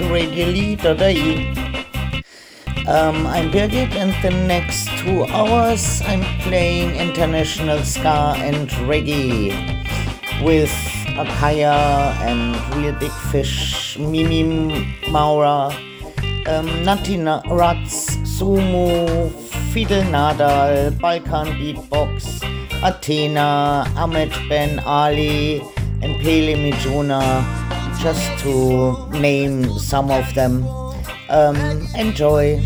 to um, I'm Birgit and the next two hours I'm playing international ska and reggae with Arkaya and Reel Big Fish, Mimi Maura, um, Natiruts, Sumo, Fidel Nadal, Balkan Beatbox, Athena, Ahmed Ben Ali and Pelle Miljoona just to name some of them. Um, enjoy.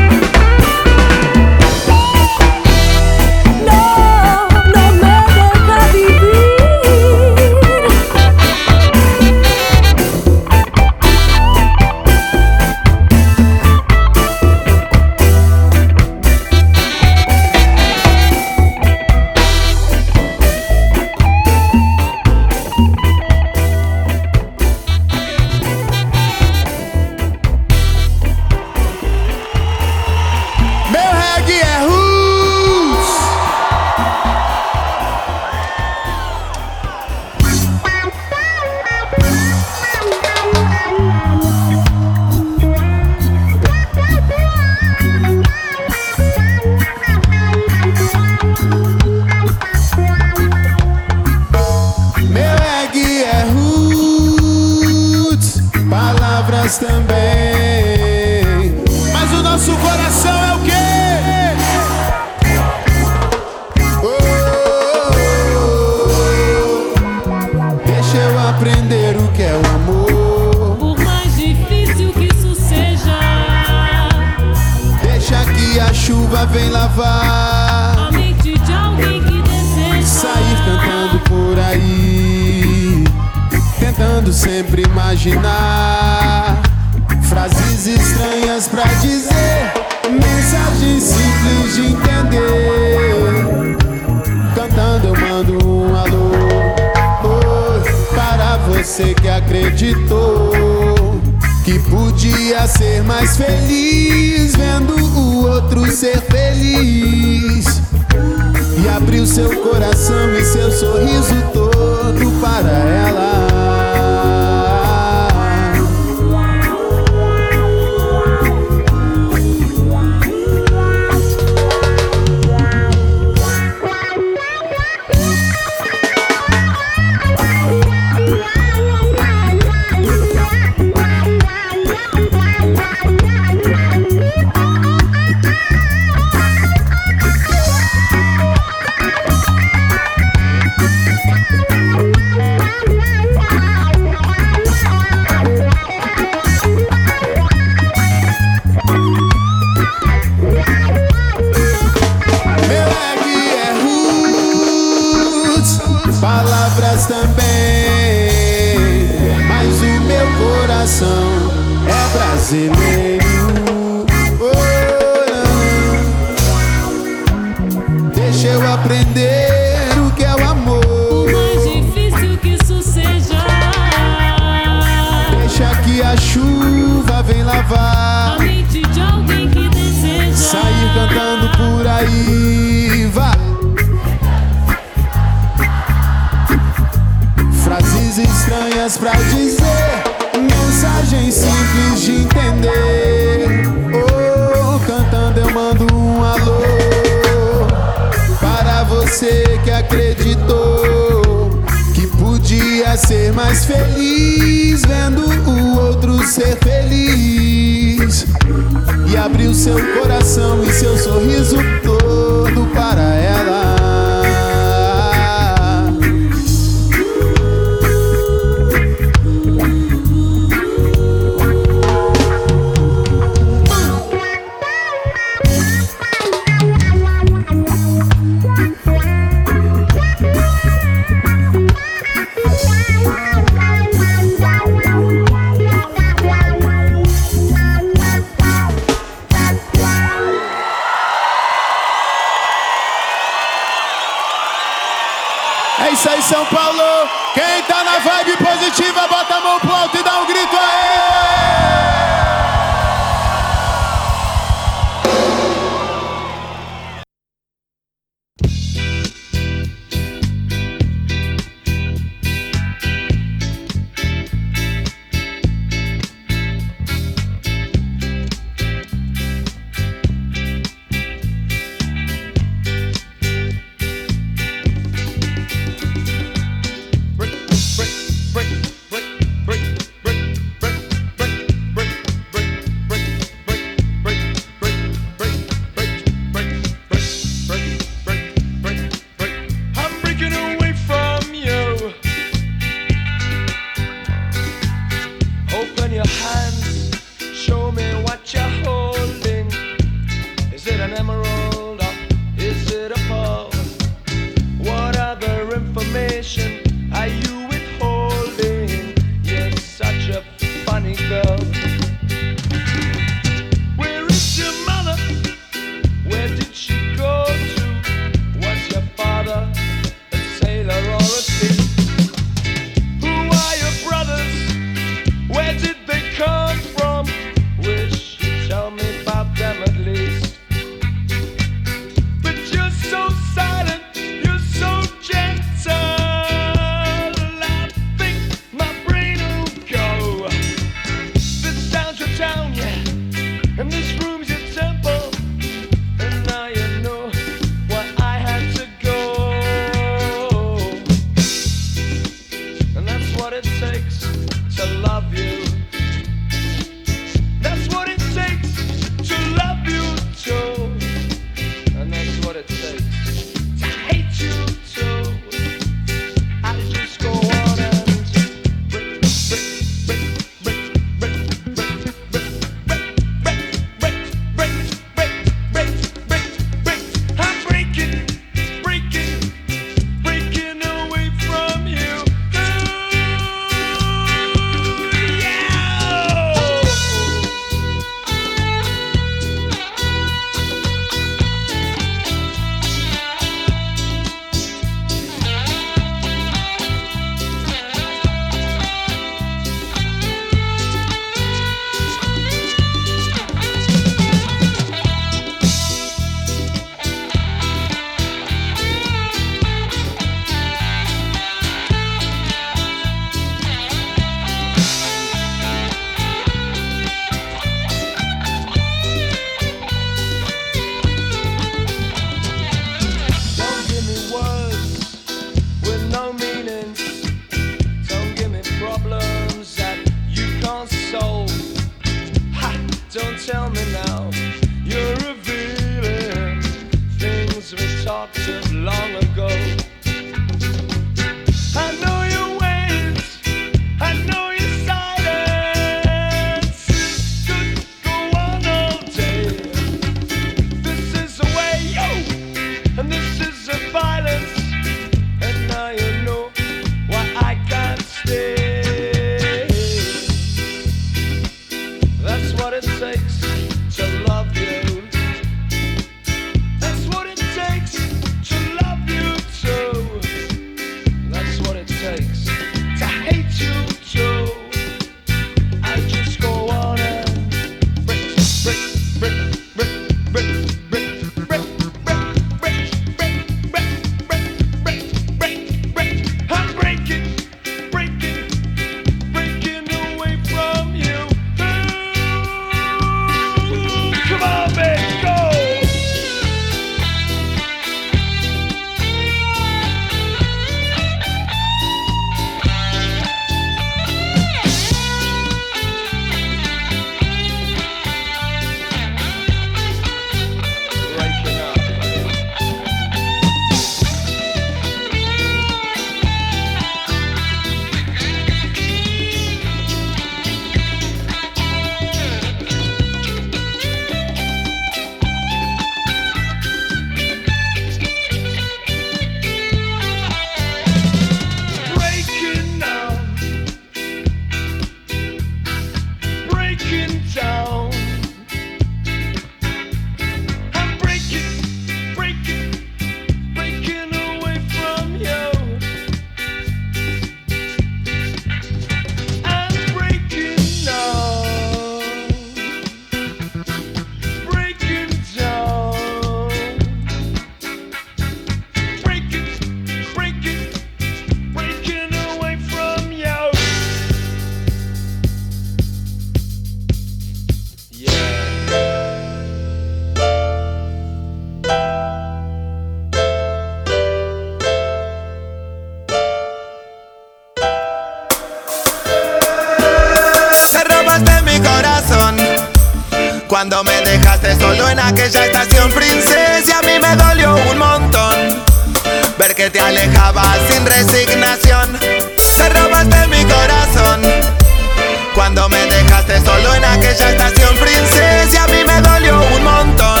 Cuando me dejaste solo en aquella estación princesa, a mí me dolió un montón.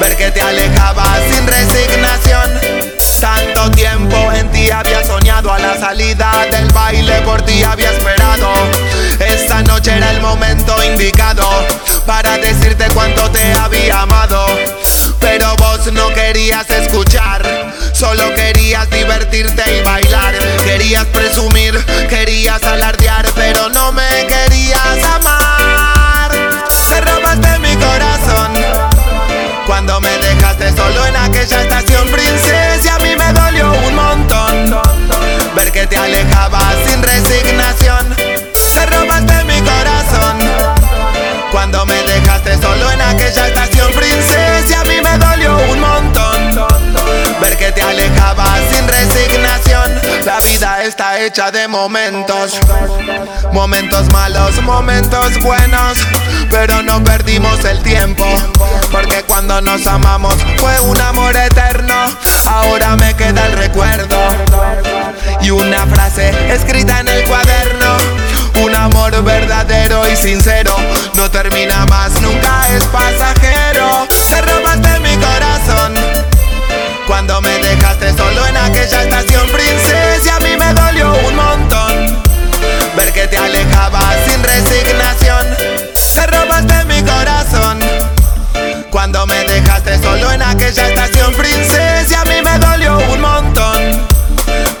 Ver que te alejabas sin resignación. Tanto tiempo en ti había soñado a la salida del baile por ti había esperado. Esta noche era el momento indicado para decirte cuánto te había amado. Pero vos no querías escuchar, solo querías divertirte aquella estación princesa, a mí me dolió un montón. Ver que te alejabas sin resignación, te robaste mi corazón. Cuando me dejaste solo en aquella estación está hecha de momentos. Momentos malos, momentos buenos. Pero no perdimos el tiempo. Porque cuando nos amamos fue un amor eterno. Ahora me queda el recuerdo. Y una frase escrita en el cuaderno. Un amor verdadero y sincero. No termina más, nunca es pasajero. Te robaste mi. Cuando me dejaste solo en aquella estación princesa, a mí me dolió un montón. Ver que te alejabas sin resignación, te robaste mi corazón. Cuando me dejaste solo en aquella estación princesa, a mí me dolió un montón.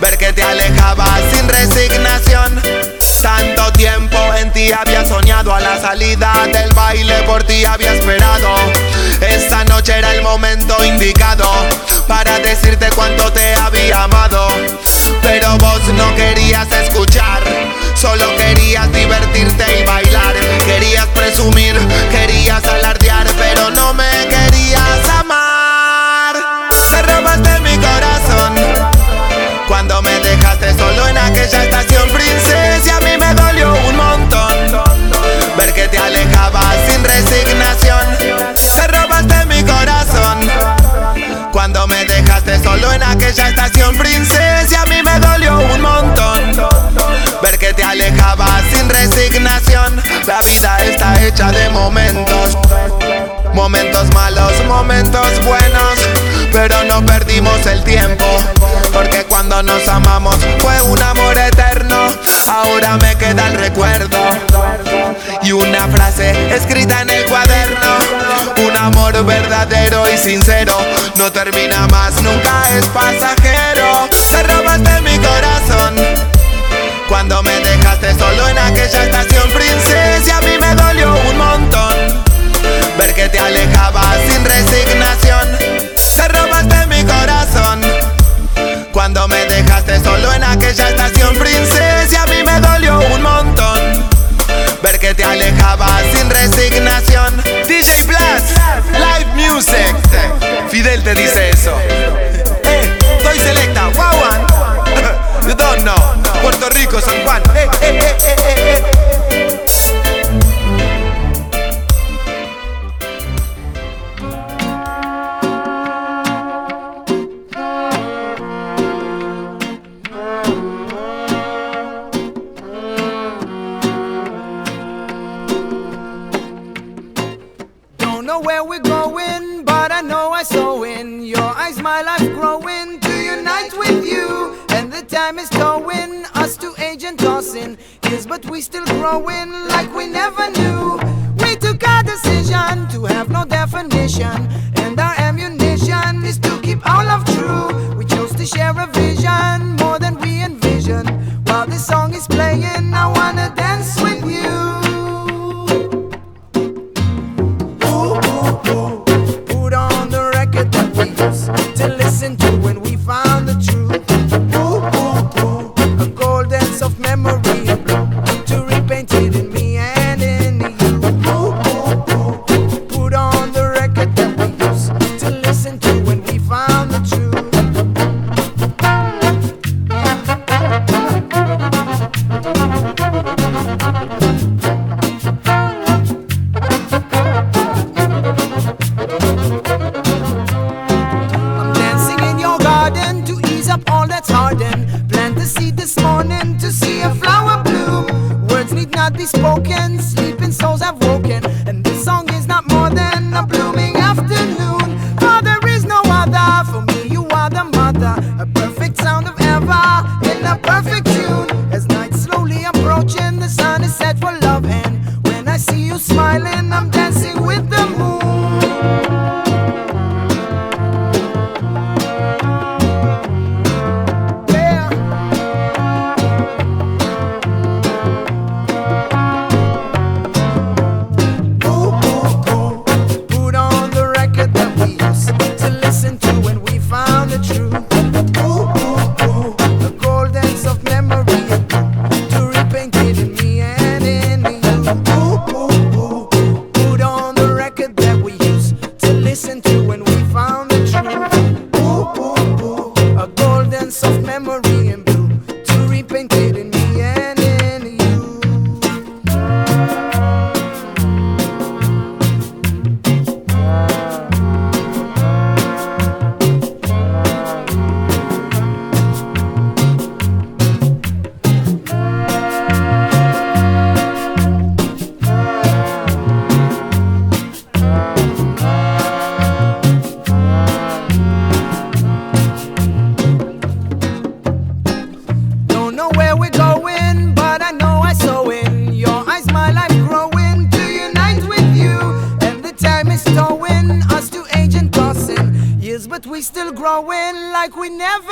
Ver que te alejabas sin resignación. Tanto tiempo en ti había soñado a la salida del baile por ti había esperado. Esta noche era el momento indicado para decirte cuánto te había amado. Pero vos no querías escuchar, solo querías divertirte y bailar. Querías presumir, querías alardear, pero no me querías amar. Te robaste mi corazón. Cuando me dejaste solo en aquella estación princesa, a mí me dolió un montón. Ver que te alejabas sin resignación, Cuando me dejaste solo en aquella estación princesa, a mí me dolió un montón. Alejabas sin resignación, la vida está hecha de momentos. Momentos malos, momentos buenos, pero no perdimos el tiempo. Porque cuando nos amamos fue un amor eterno. Ahora me queda el recuerdo y una frase escrita en el cuaderno. Un amor verdadero y sincero no termina más, nunca es pasajero. Te robaste mi corazón. Cuando me dejaste solo en aquella estación princesa, a mí me dolió un montón. Ver que te alejabas sin resignación, te robaste mi corazón. Cuando me dejaste solo en aquella estación princesa, a mí me dolió un montón. Ver que te alejabas sin resignación. DJ Blast, live music. Fidel te dice eso. My life growing to unite with you. And the time is tossing. Years, but we still growing like we never knew. We took our decision to have no definition, and our ammunition is to keep our love true. We chose to share a vision more than we envisioned. While this song is playing, I wanna dance we never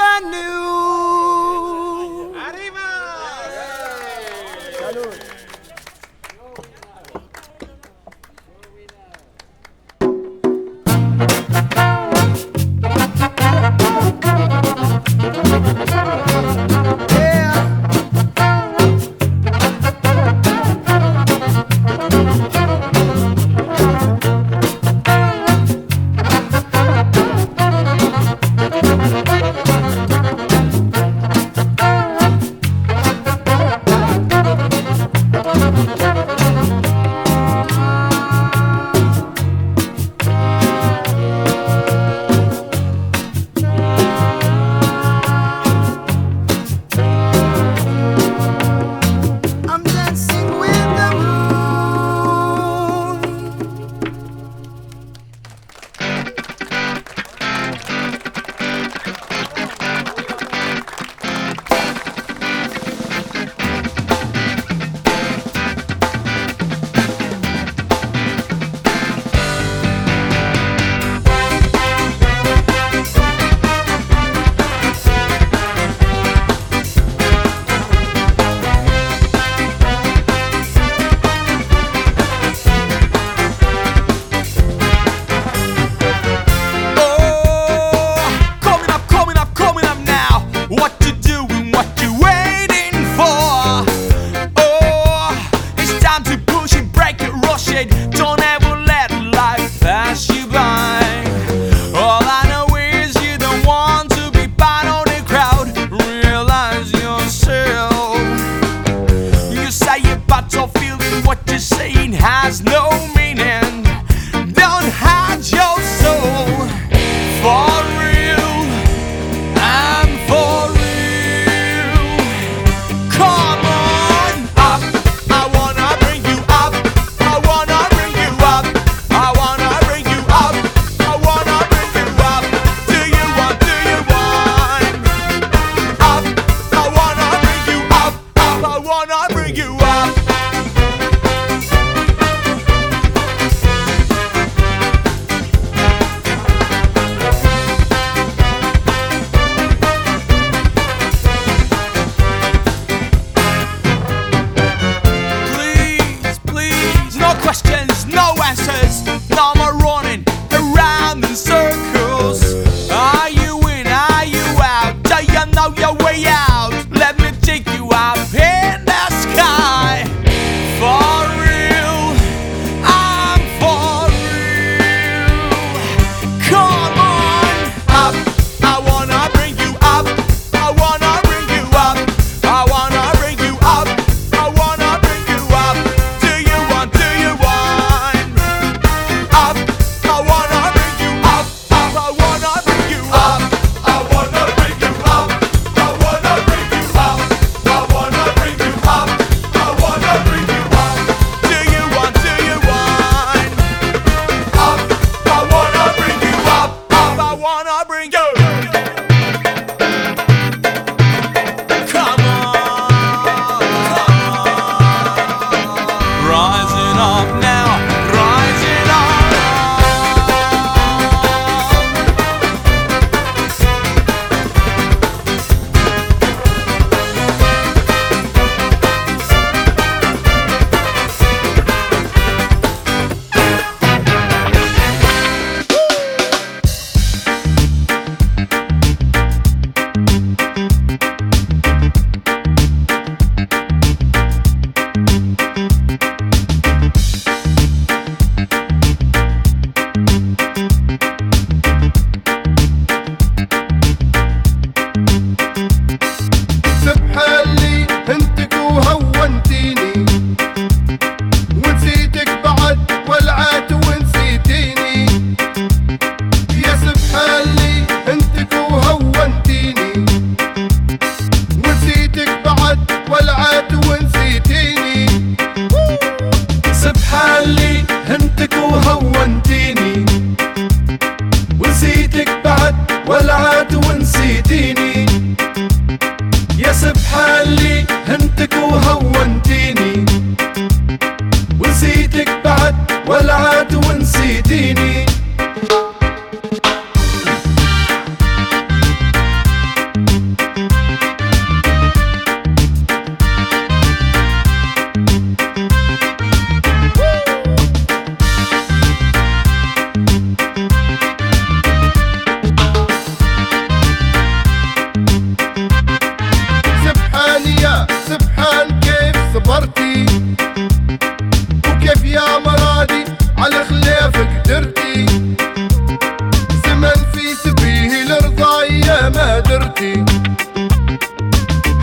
حياتي.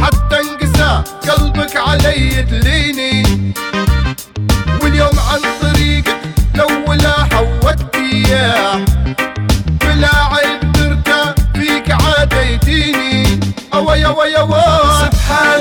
حتى انقسى قلبك علي تليني واليوم عن طريقك لو ولا حودت اياه بلا عيب درته فيك عاد يديني أوي أوي أوي. سبحان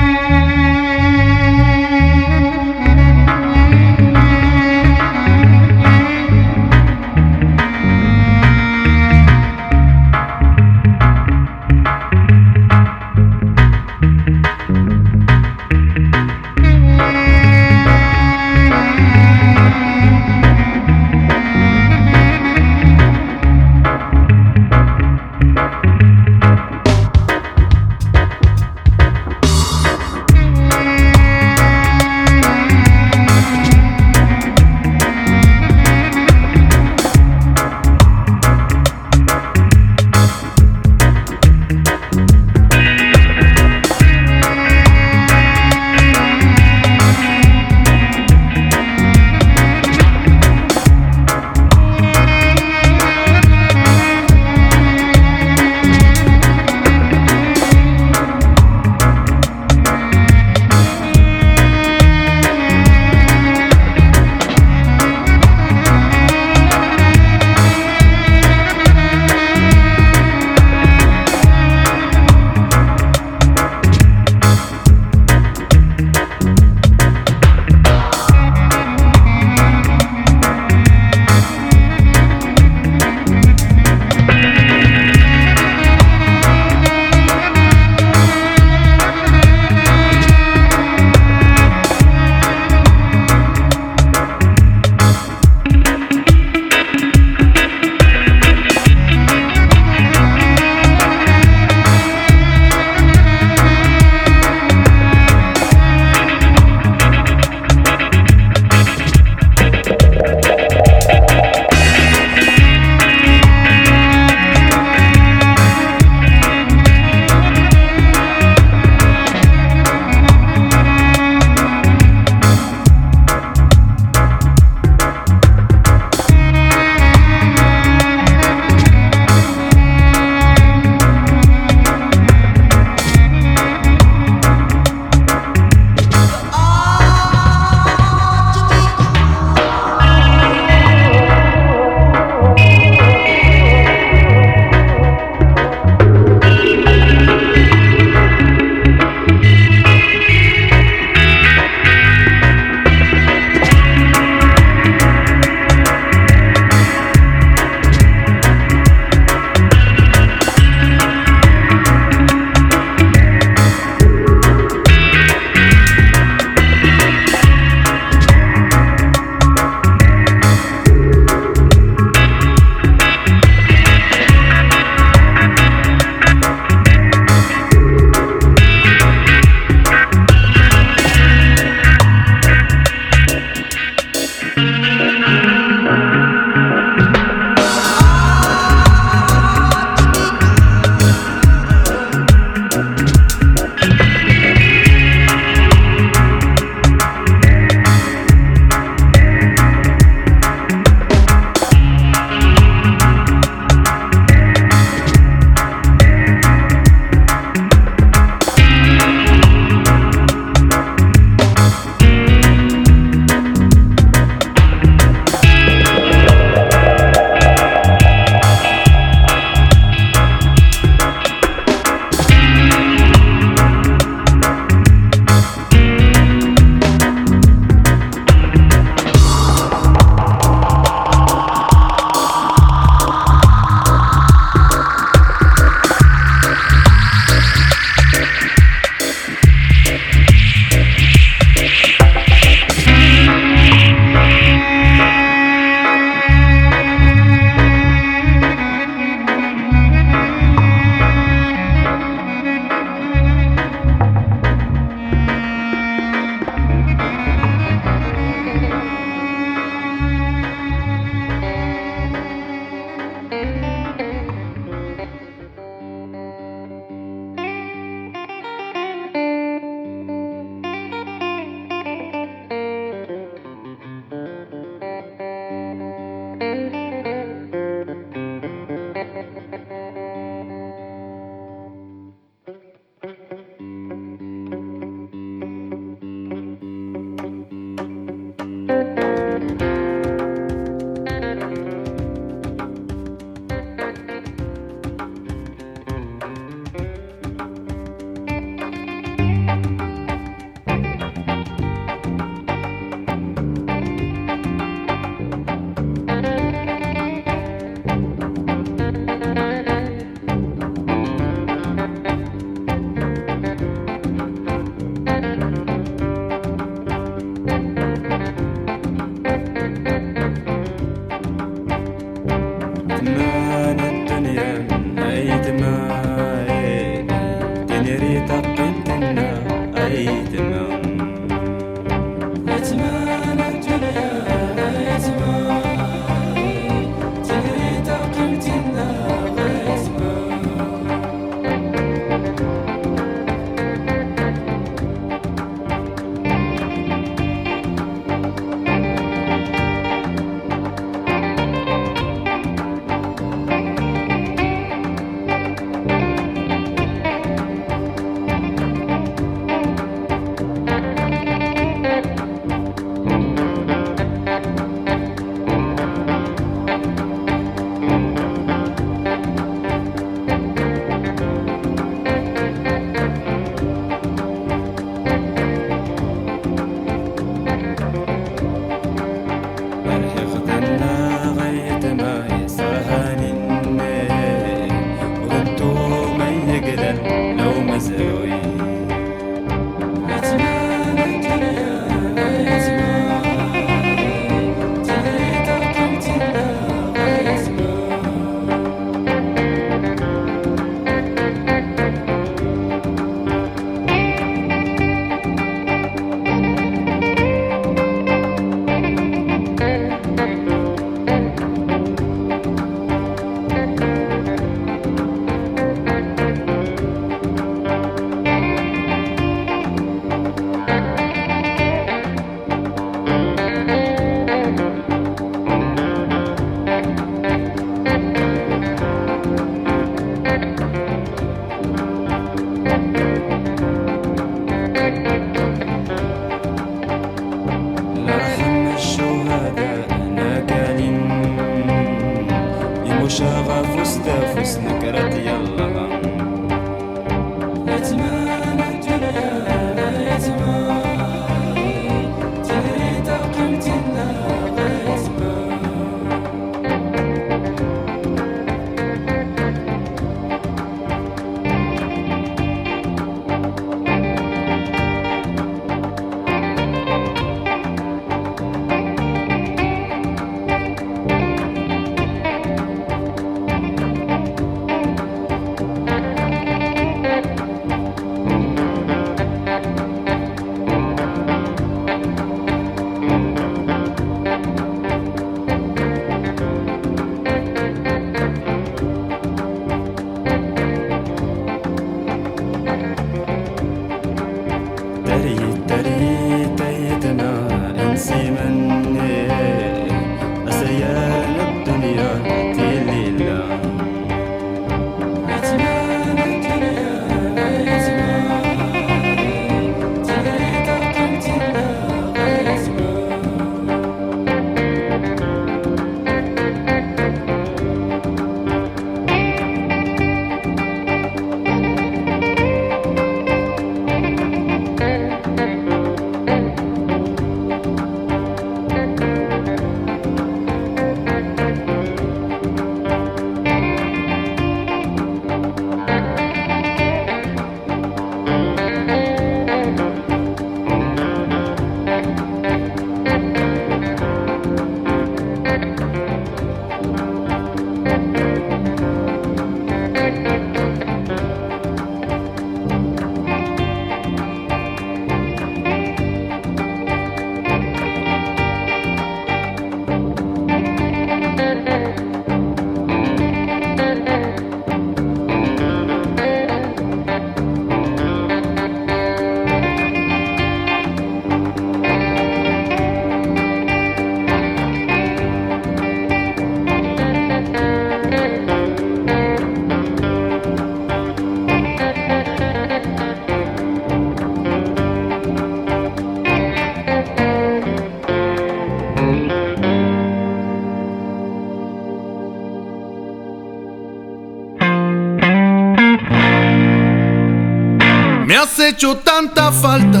hecho tanta falta.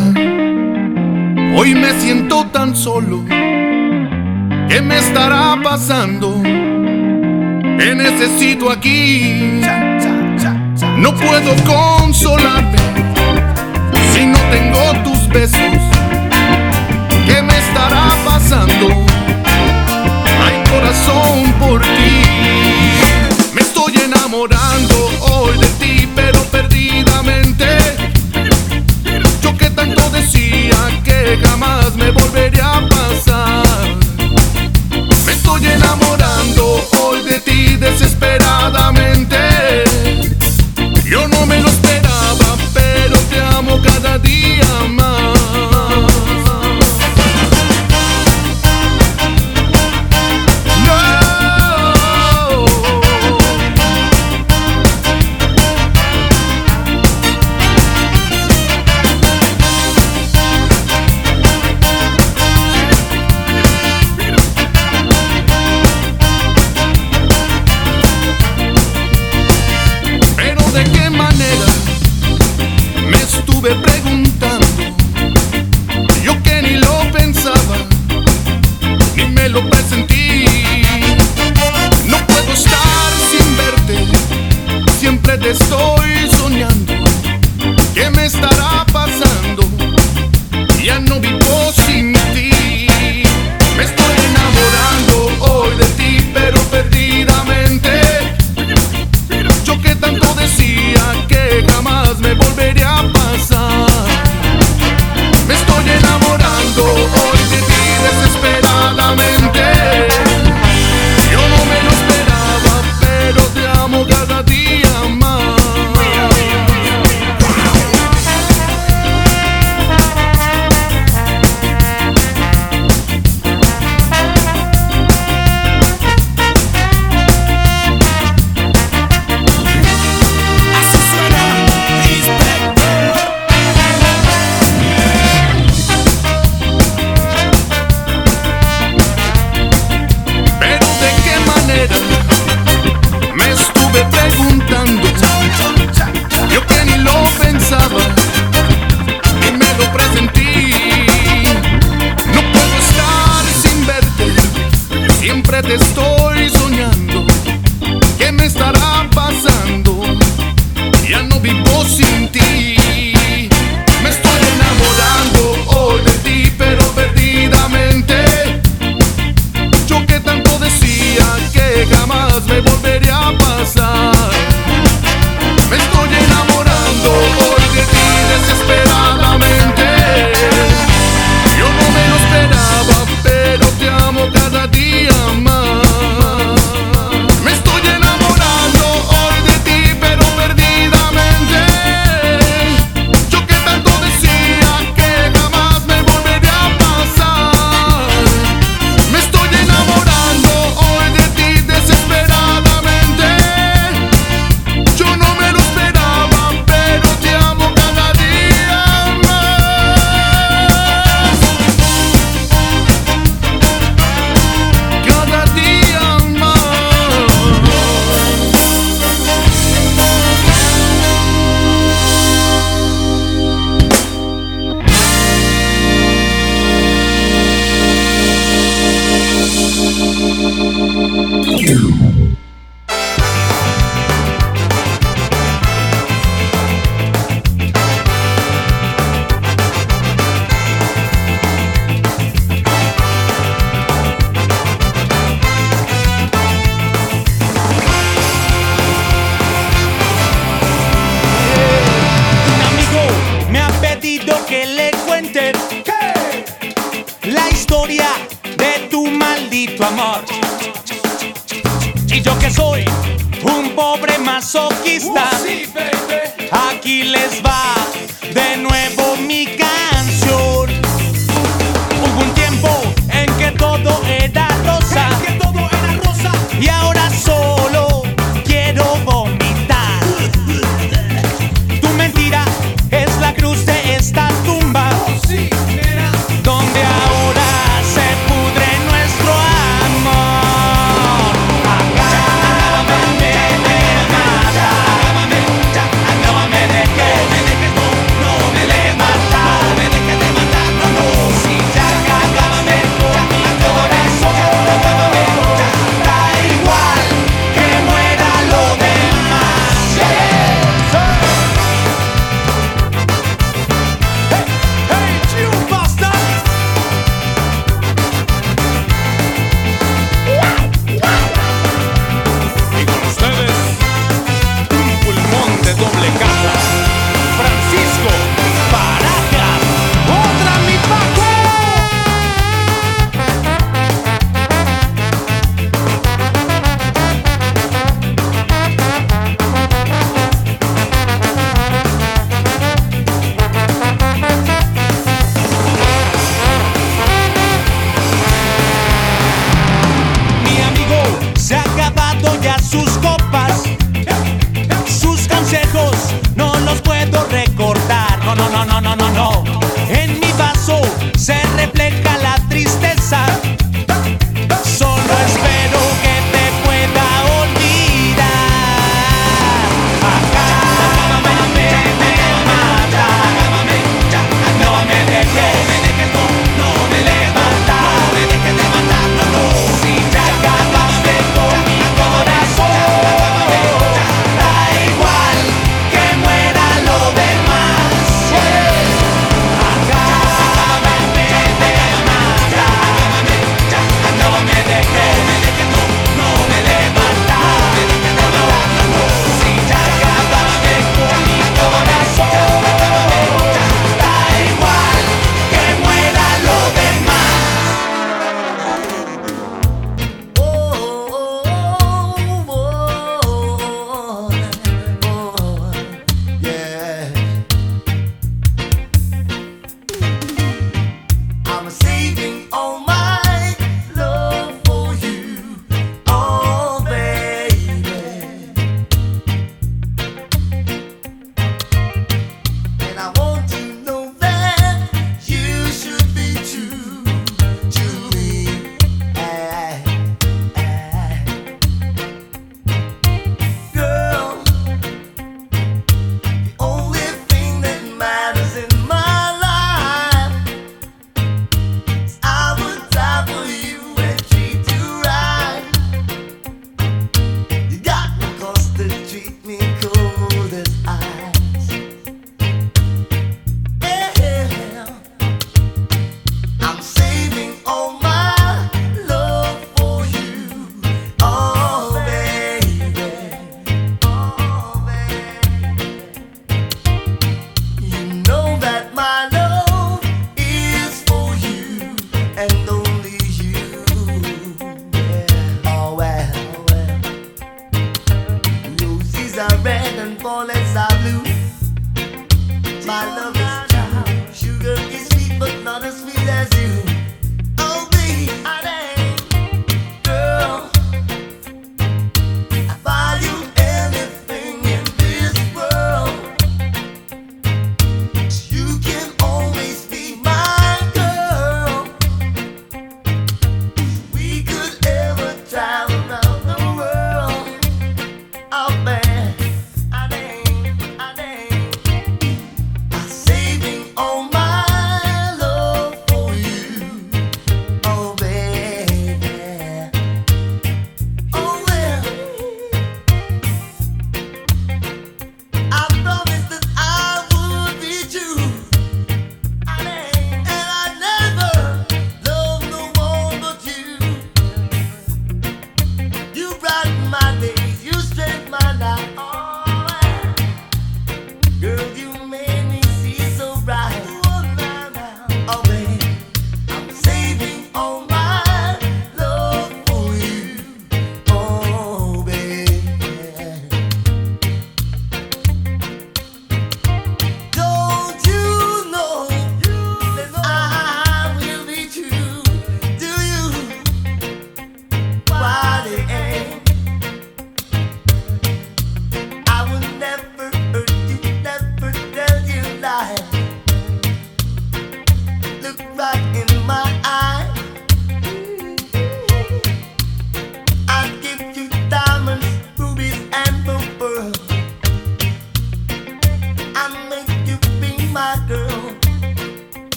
Hoy me siento tan solo. ¿Qué me estará pasando? Te necesito aquí. No puedo consolarme si no tengo tus besos. ¿Qué me estará pasando? Hay corazón por ti. Me estoy enamorando hoy de ti, pero perdidamente que tanto decía que jamás me volvería a pasar. Me estoy enamorando hoy de ti desesperadamente. Yo no me lo esperaba, pero te amo cada día más.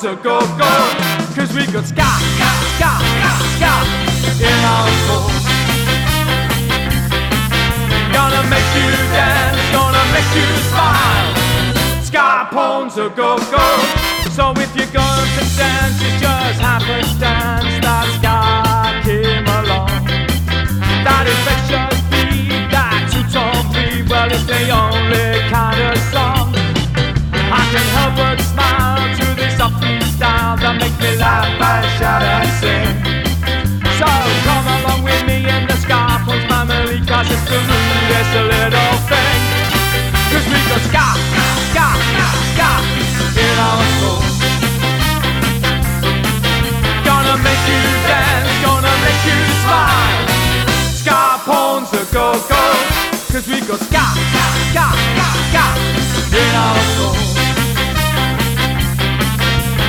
so go, go. Cause we got ska, ska, ska, ska in our souls. Gonna make you dance, gonna make you smile. Ska, pon, so go, go. just a little thing. Cause we got ska, ska, ska in our soul. Gonna make you dance, gonna make you smile. Ska pawns a go go. Cause we got ska, ska, ska, ska in our soul.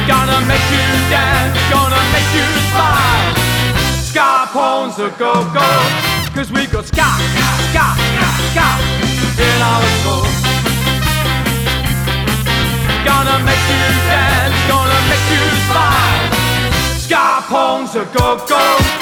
Gonna make you dance, gonna make you smile. Ska pawns a go go. Cause we go ska, ska, ska in our. Gonna make you dance, gonna make you smile. Go-go.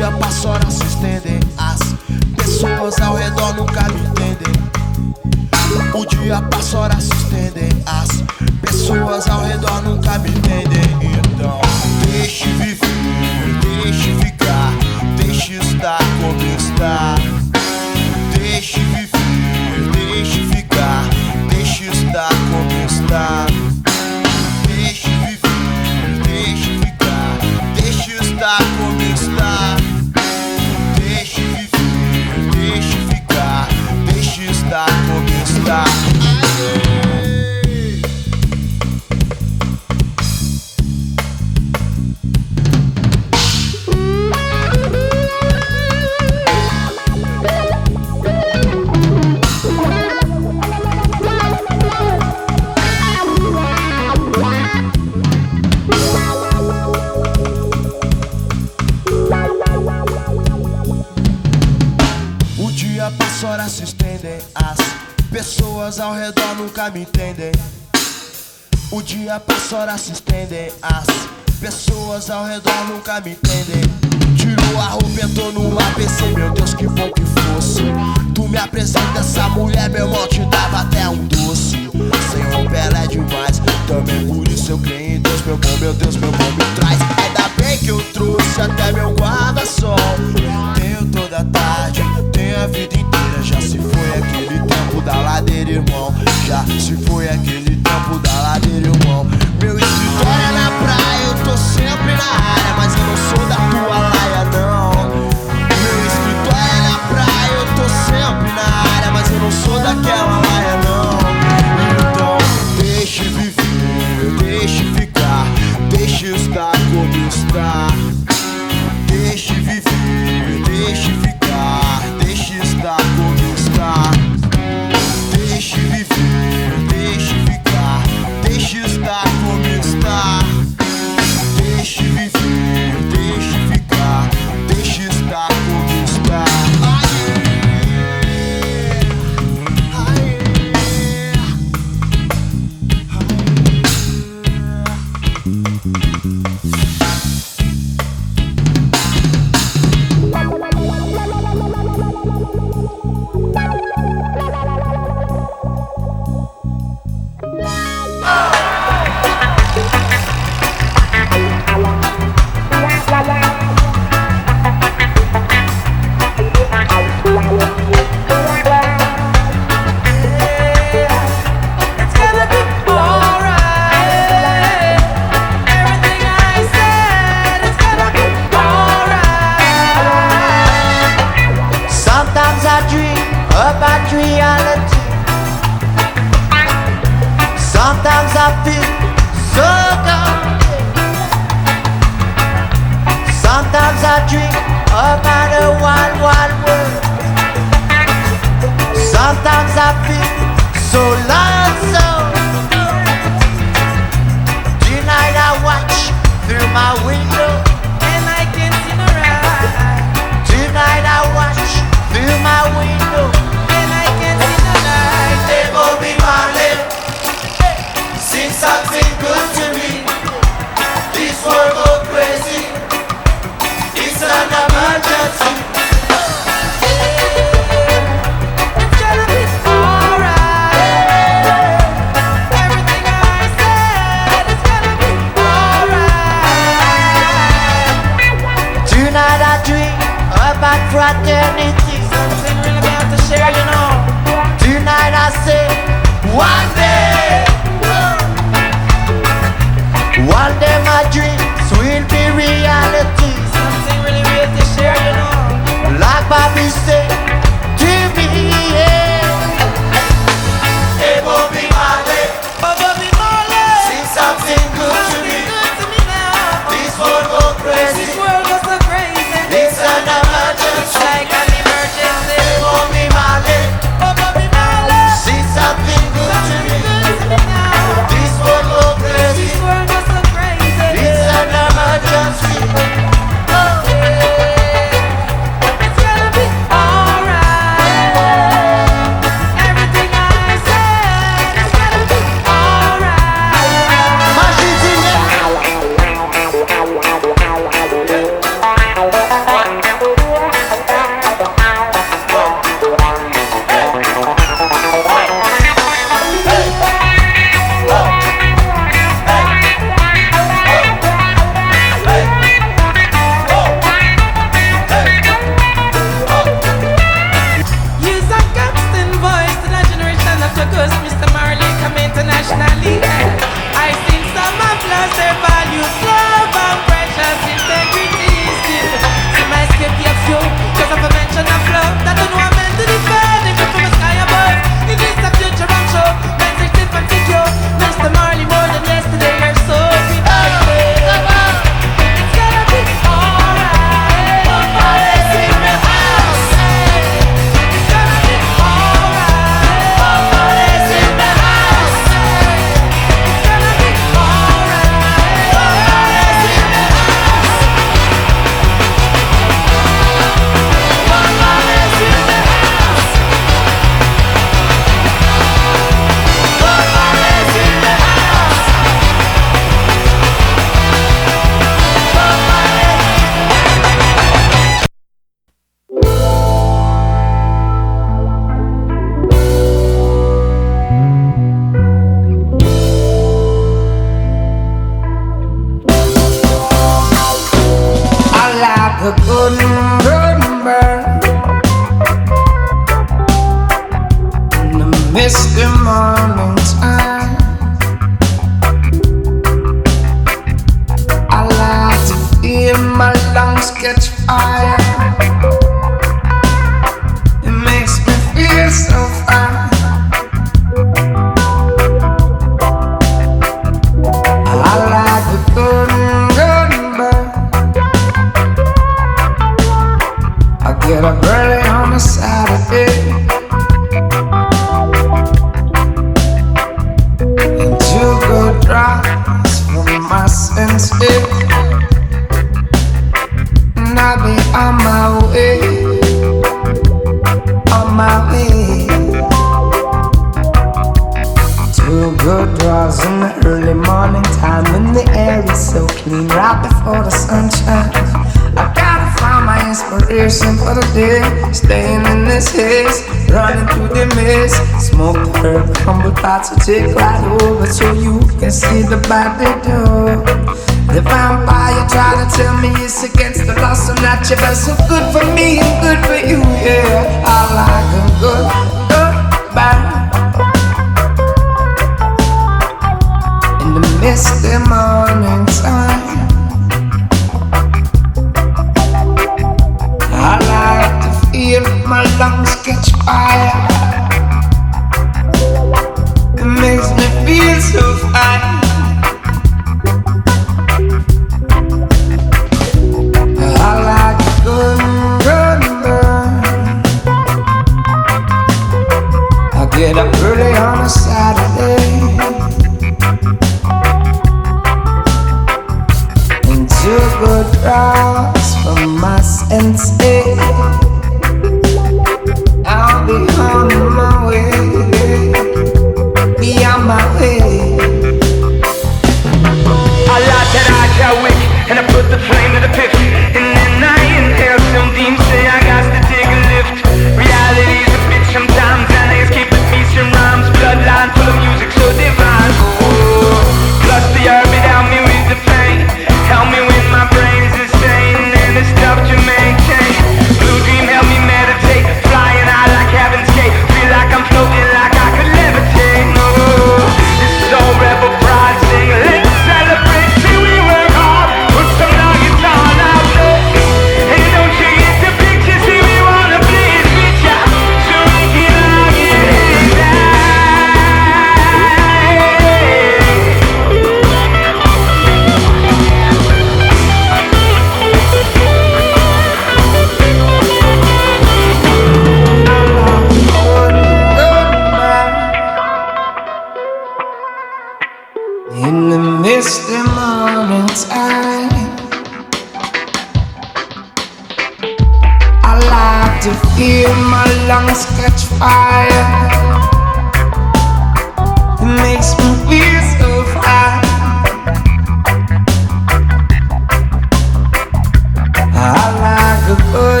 Like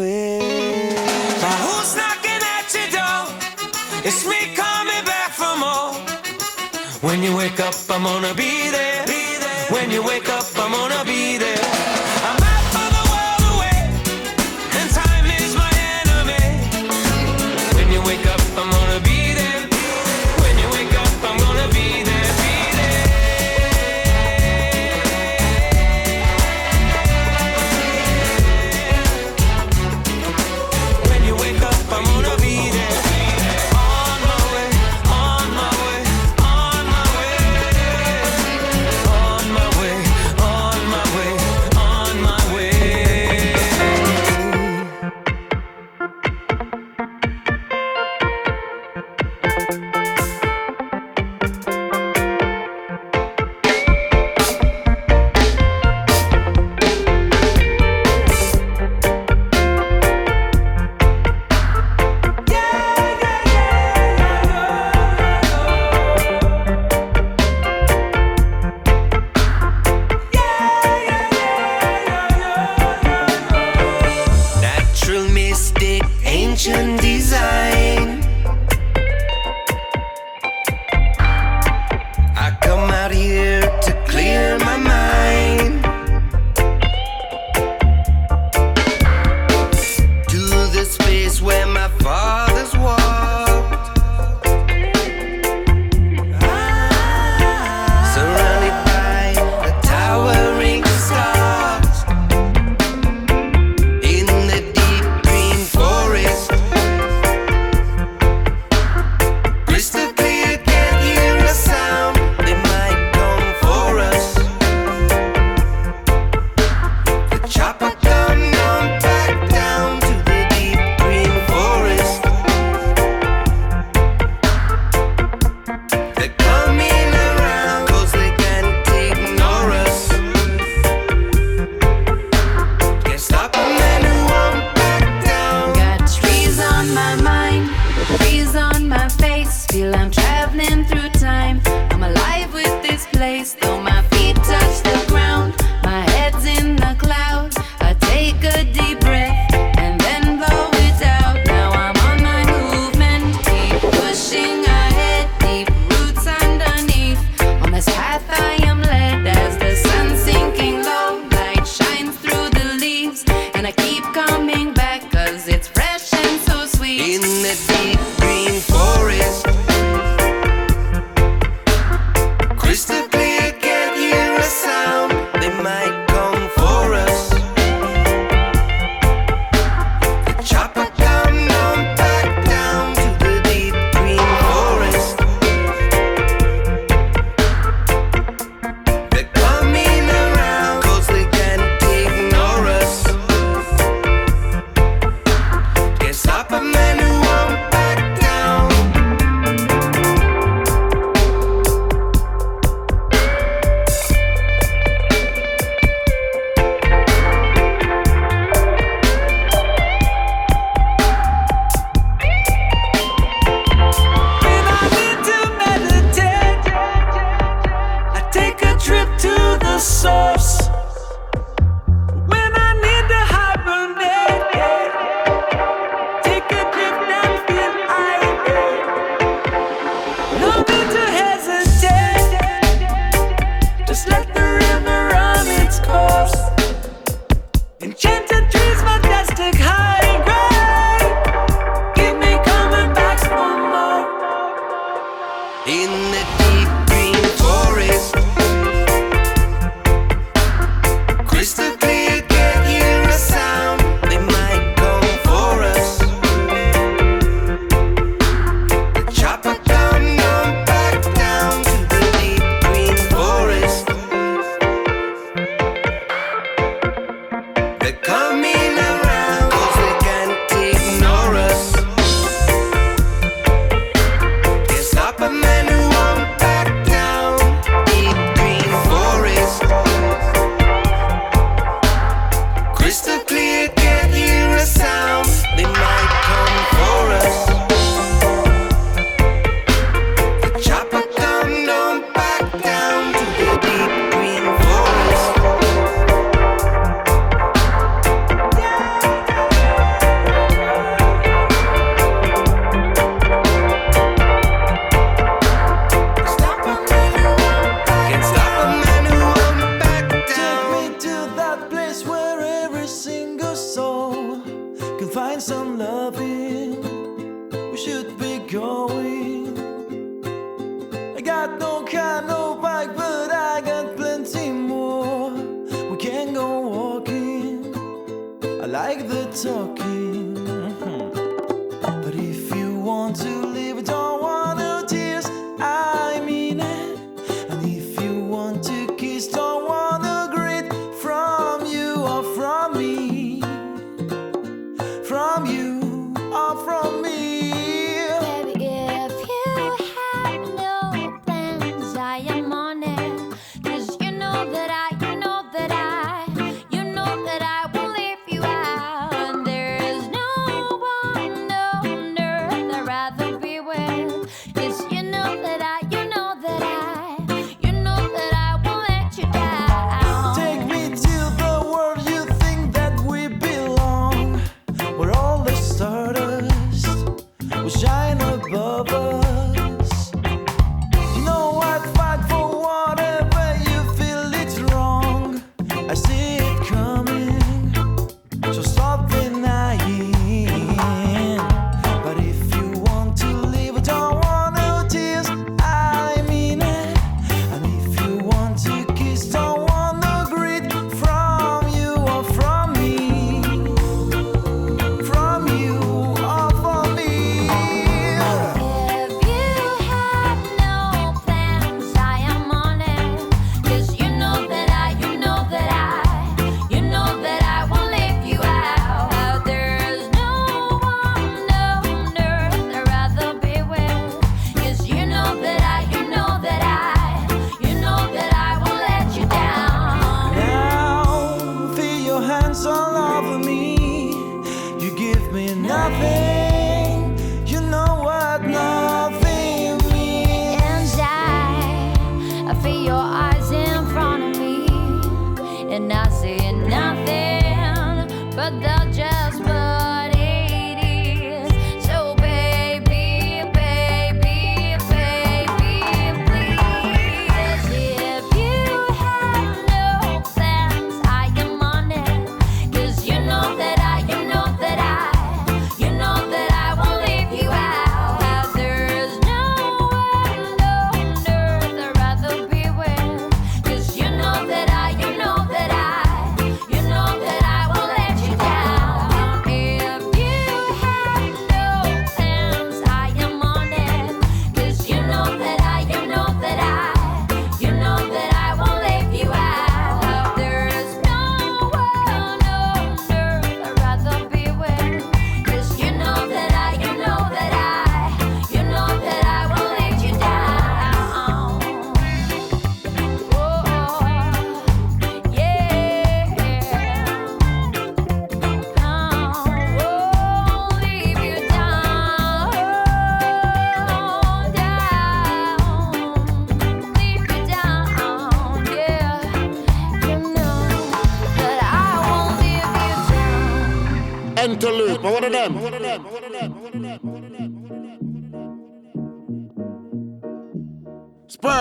away. But who's knocking at your door? It's me coming back for more. When you wake up, I'm gonna be there. Be there. When you wake up, I'm gonna be there.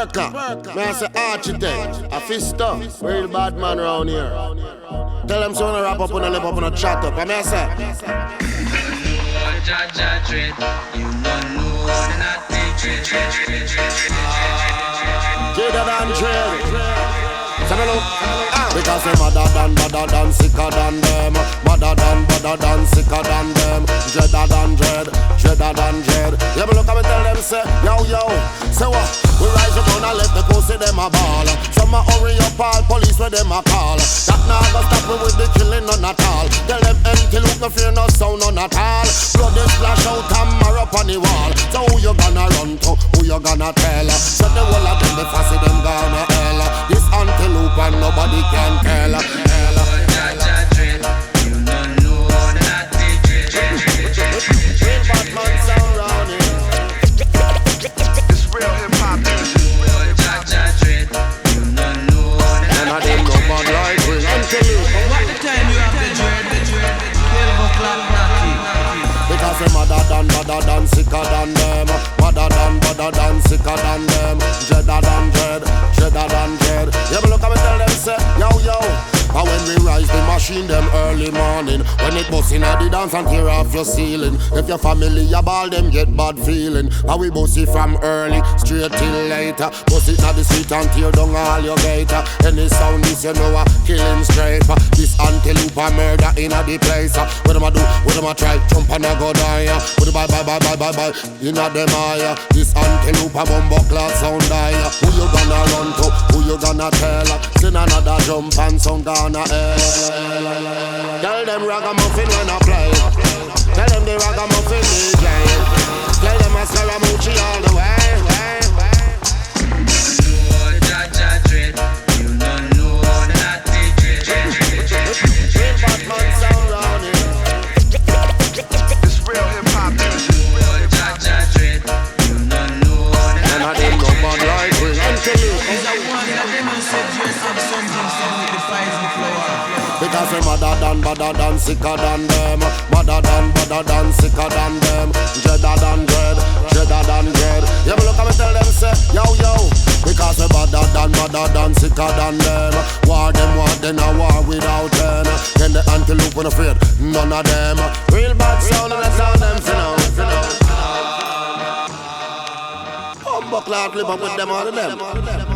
Spurka, me I say architect, a fister, real bad man around here. Tell them so I wanna wrap up on a lip up on a chat up. And me I say, Jaja dread, you don't know. Say. Because they madder than, badder than, sicker than them. Madder than, badder than, sicker than them. Dreader than dread, dreader than dread. Yeah, me look at me tell them say, yo yo, say what? We rise up and let the pussy them a ball. Some a hurry up all police where them a call. That now go stop me with the killing none at all. Tell them empty look no fear no sound none at all. Blood is splash out and mark up on the wall. So who you gonna run to? Who you gonna tell? So the whole of them the fussy them gonna and nobody can tell. you don't know sound round. It's real hip hop Jaja dread, you don't know the None of them no bad like we antelope. What the time you have the dread, the dread, the twelve o'clock naughty. Because them madder than, badder than, sicker than them. Madder than, than, sicker than them. Dreader than We rise the machine them early morning. When it bust in the dance and tear off your ceiling. If your family a ball them get bad feeling. And we bust it from early straight till later. Bust it na the street and tear down all your gate. Any sound this you know a killing straight This antelope a murder in a the place. What them a do, what them a try, jump and a go die. What bye bye bye bye bye bye In a them eye. This antelope a bumbo class sound die. Who you gonna run to, who you gonna tell? Send another jump and sound gonna Tell them ragamuffin when I play. Tell them the ragamuffin DJ Tell them I Scaramucci all the badder than, sicker than them. Madder than, badder than, sicker than them. Dreader than dread, dreader than dread. Yeah, but look at me tell them say, yo yo. Because we badder than, badder than, sicker than them. War them, war them, a war without them Then the antelope when afraid, none of them. Real bad sound and the sound them for now, Humble cloud flip up with them all of them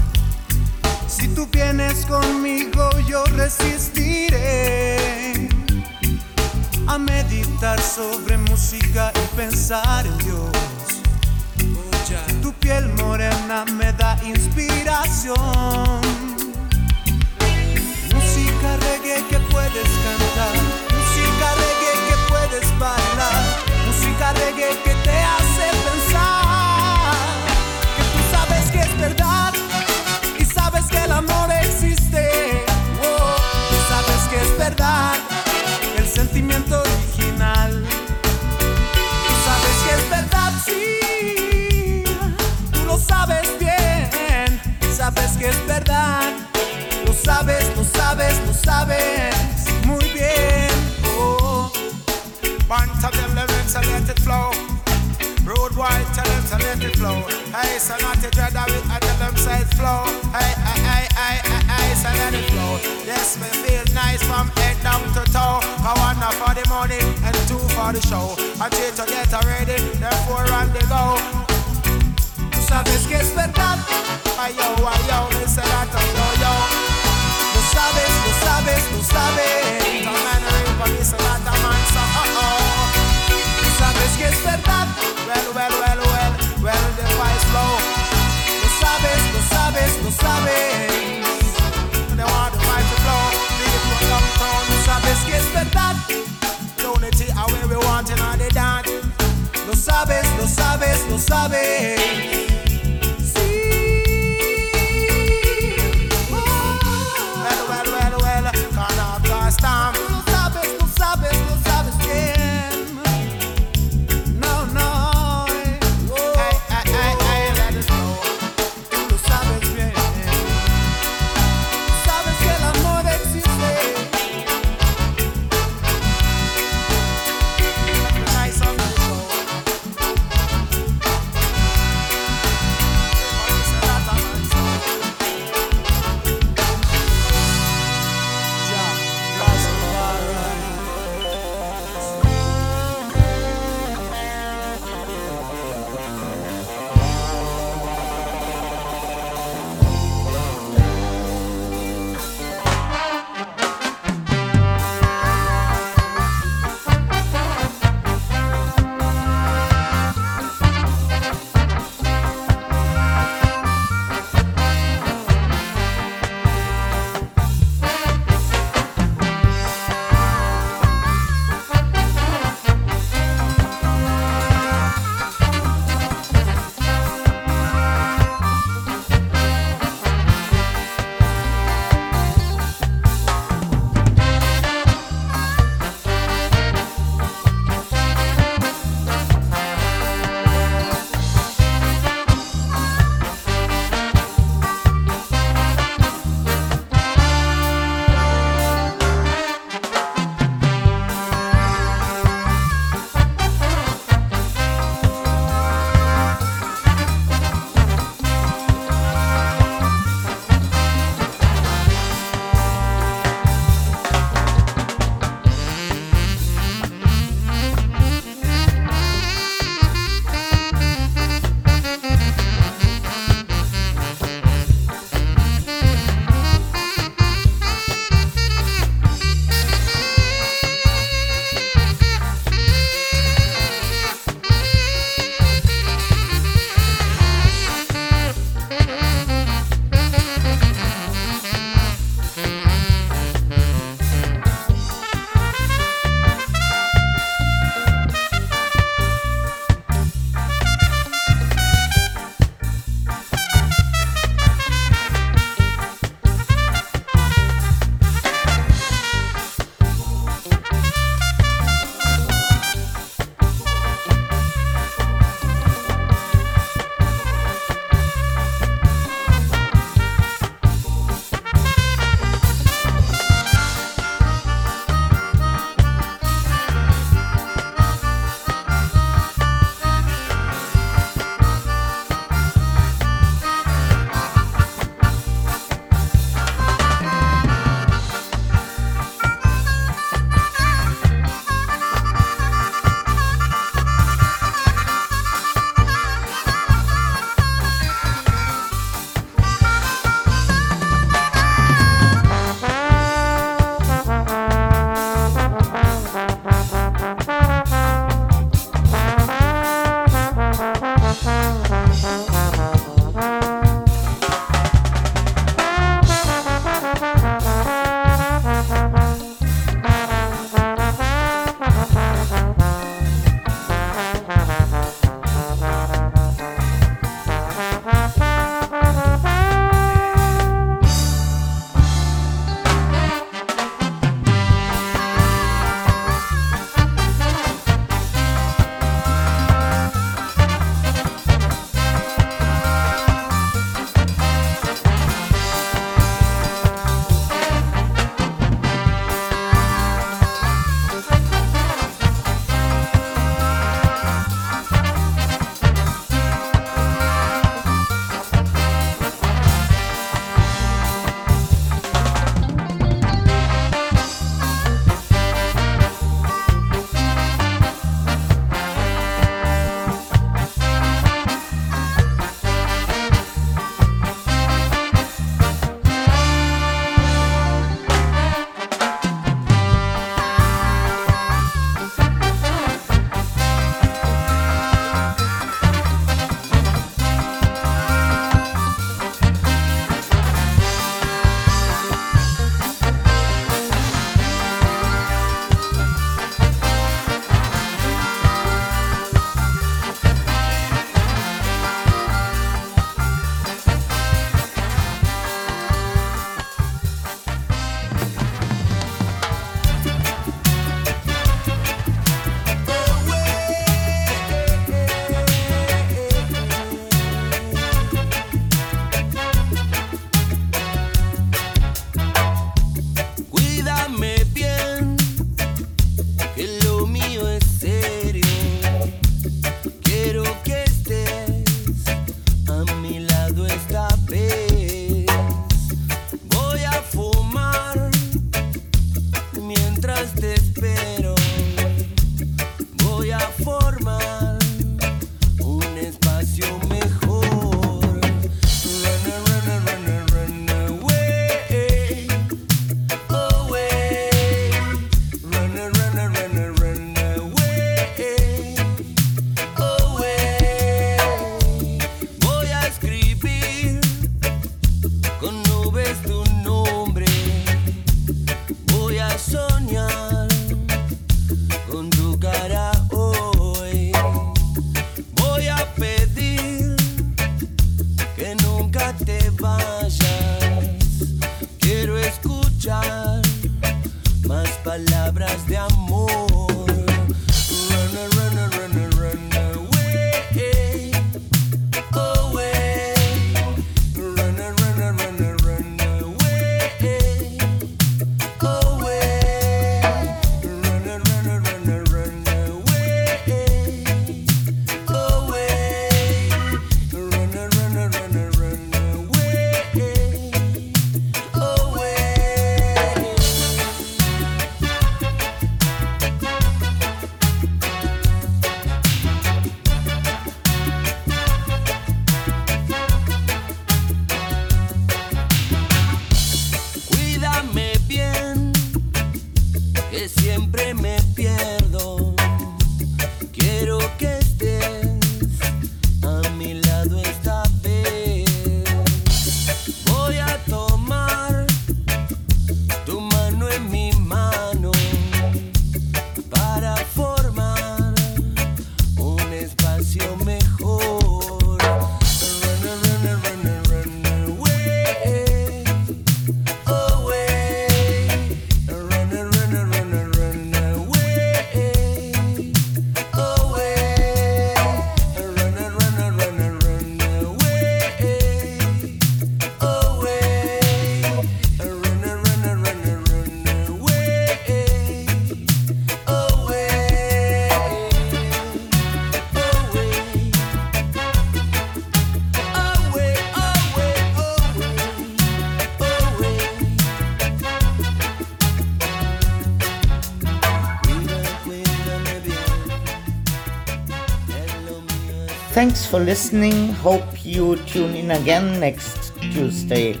Thanks for listening. Hope you tune in again next Tuesday.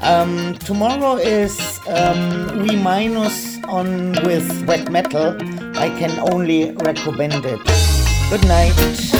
Um, tomorrow is um, We Minus on with Wet Metal. I can only recommend it. Good night.